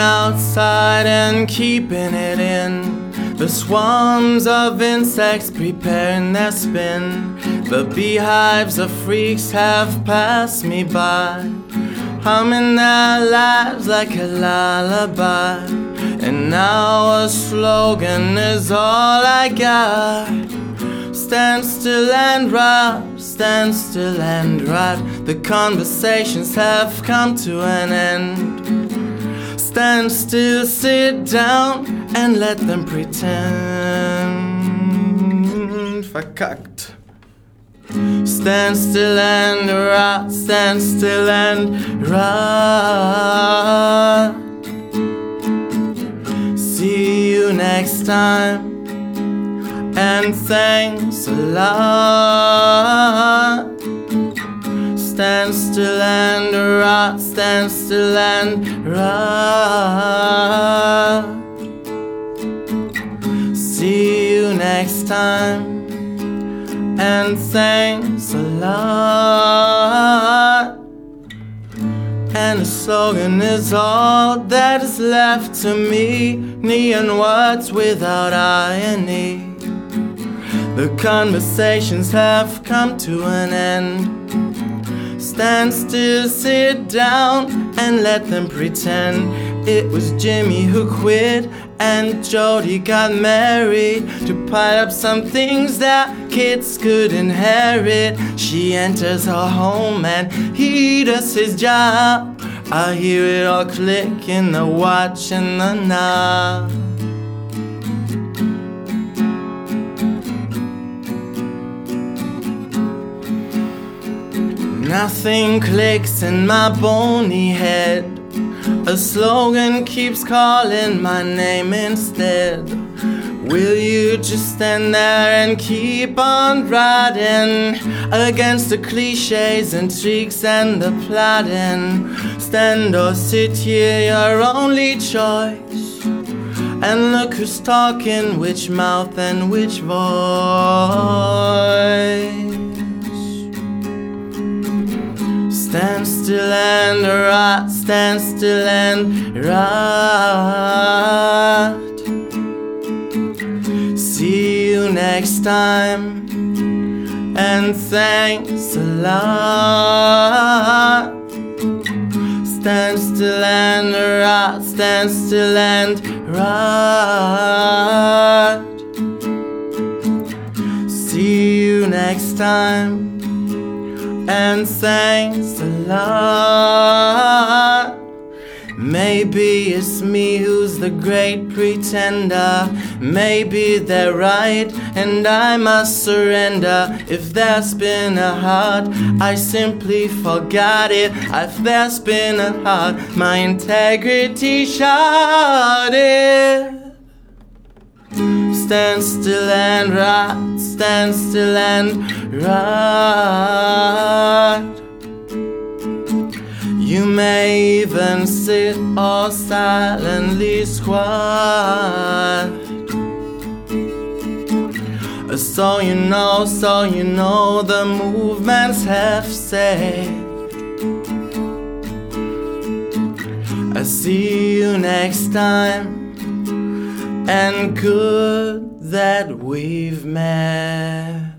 outside and keeping it in. The swarms of insects preparing their spin. The beehives of freaks have passed me by, humming their lives like a lullaby. And now a slogan is all I got. Stand still and rot, stand still and rot. The conversations have come to an end. Stand still, sit down, and let them pretend. Verkackt. Stand still and ride, stand still and ride. See you next time, and thanks a lot. Stand still and rot, stand still and rot. See you next time, and thanks a lot. And the slogan is all that is left to me. Neon words without irony. The conversations have come to an end. Stand still, sit down, and let them pretend it was Jimmy who quit and Jody got married to pile up some things that kids could inherit. She enters her home and he does his job. I hear it all click in the watch and the knob. Nothing clicks in my bony head. A slogan keeps calling my name instead. Will you just stand there and keep on riding against the cliches and tricks and the plotting? Stand or sit here, your only choice. And look who's talking, which mouth and which voice. Still and rot, stand still and rot. See you next time, and thanks a lot. Stand still and rot, stand still and rot. See you next time and thanks a lot. Maybe it's me who's the great pretender. Maybe they're right, and I must surrender. If there's been a heart, I simply forgot it. If there's been a heart, my integrity shot Stand still and rot, stand still and rot. Even sit or silently squat. Uh, so you know, so you know the movements have said. I see you next time and good that we've met.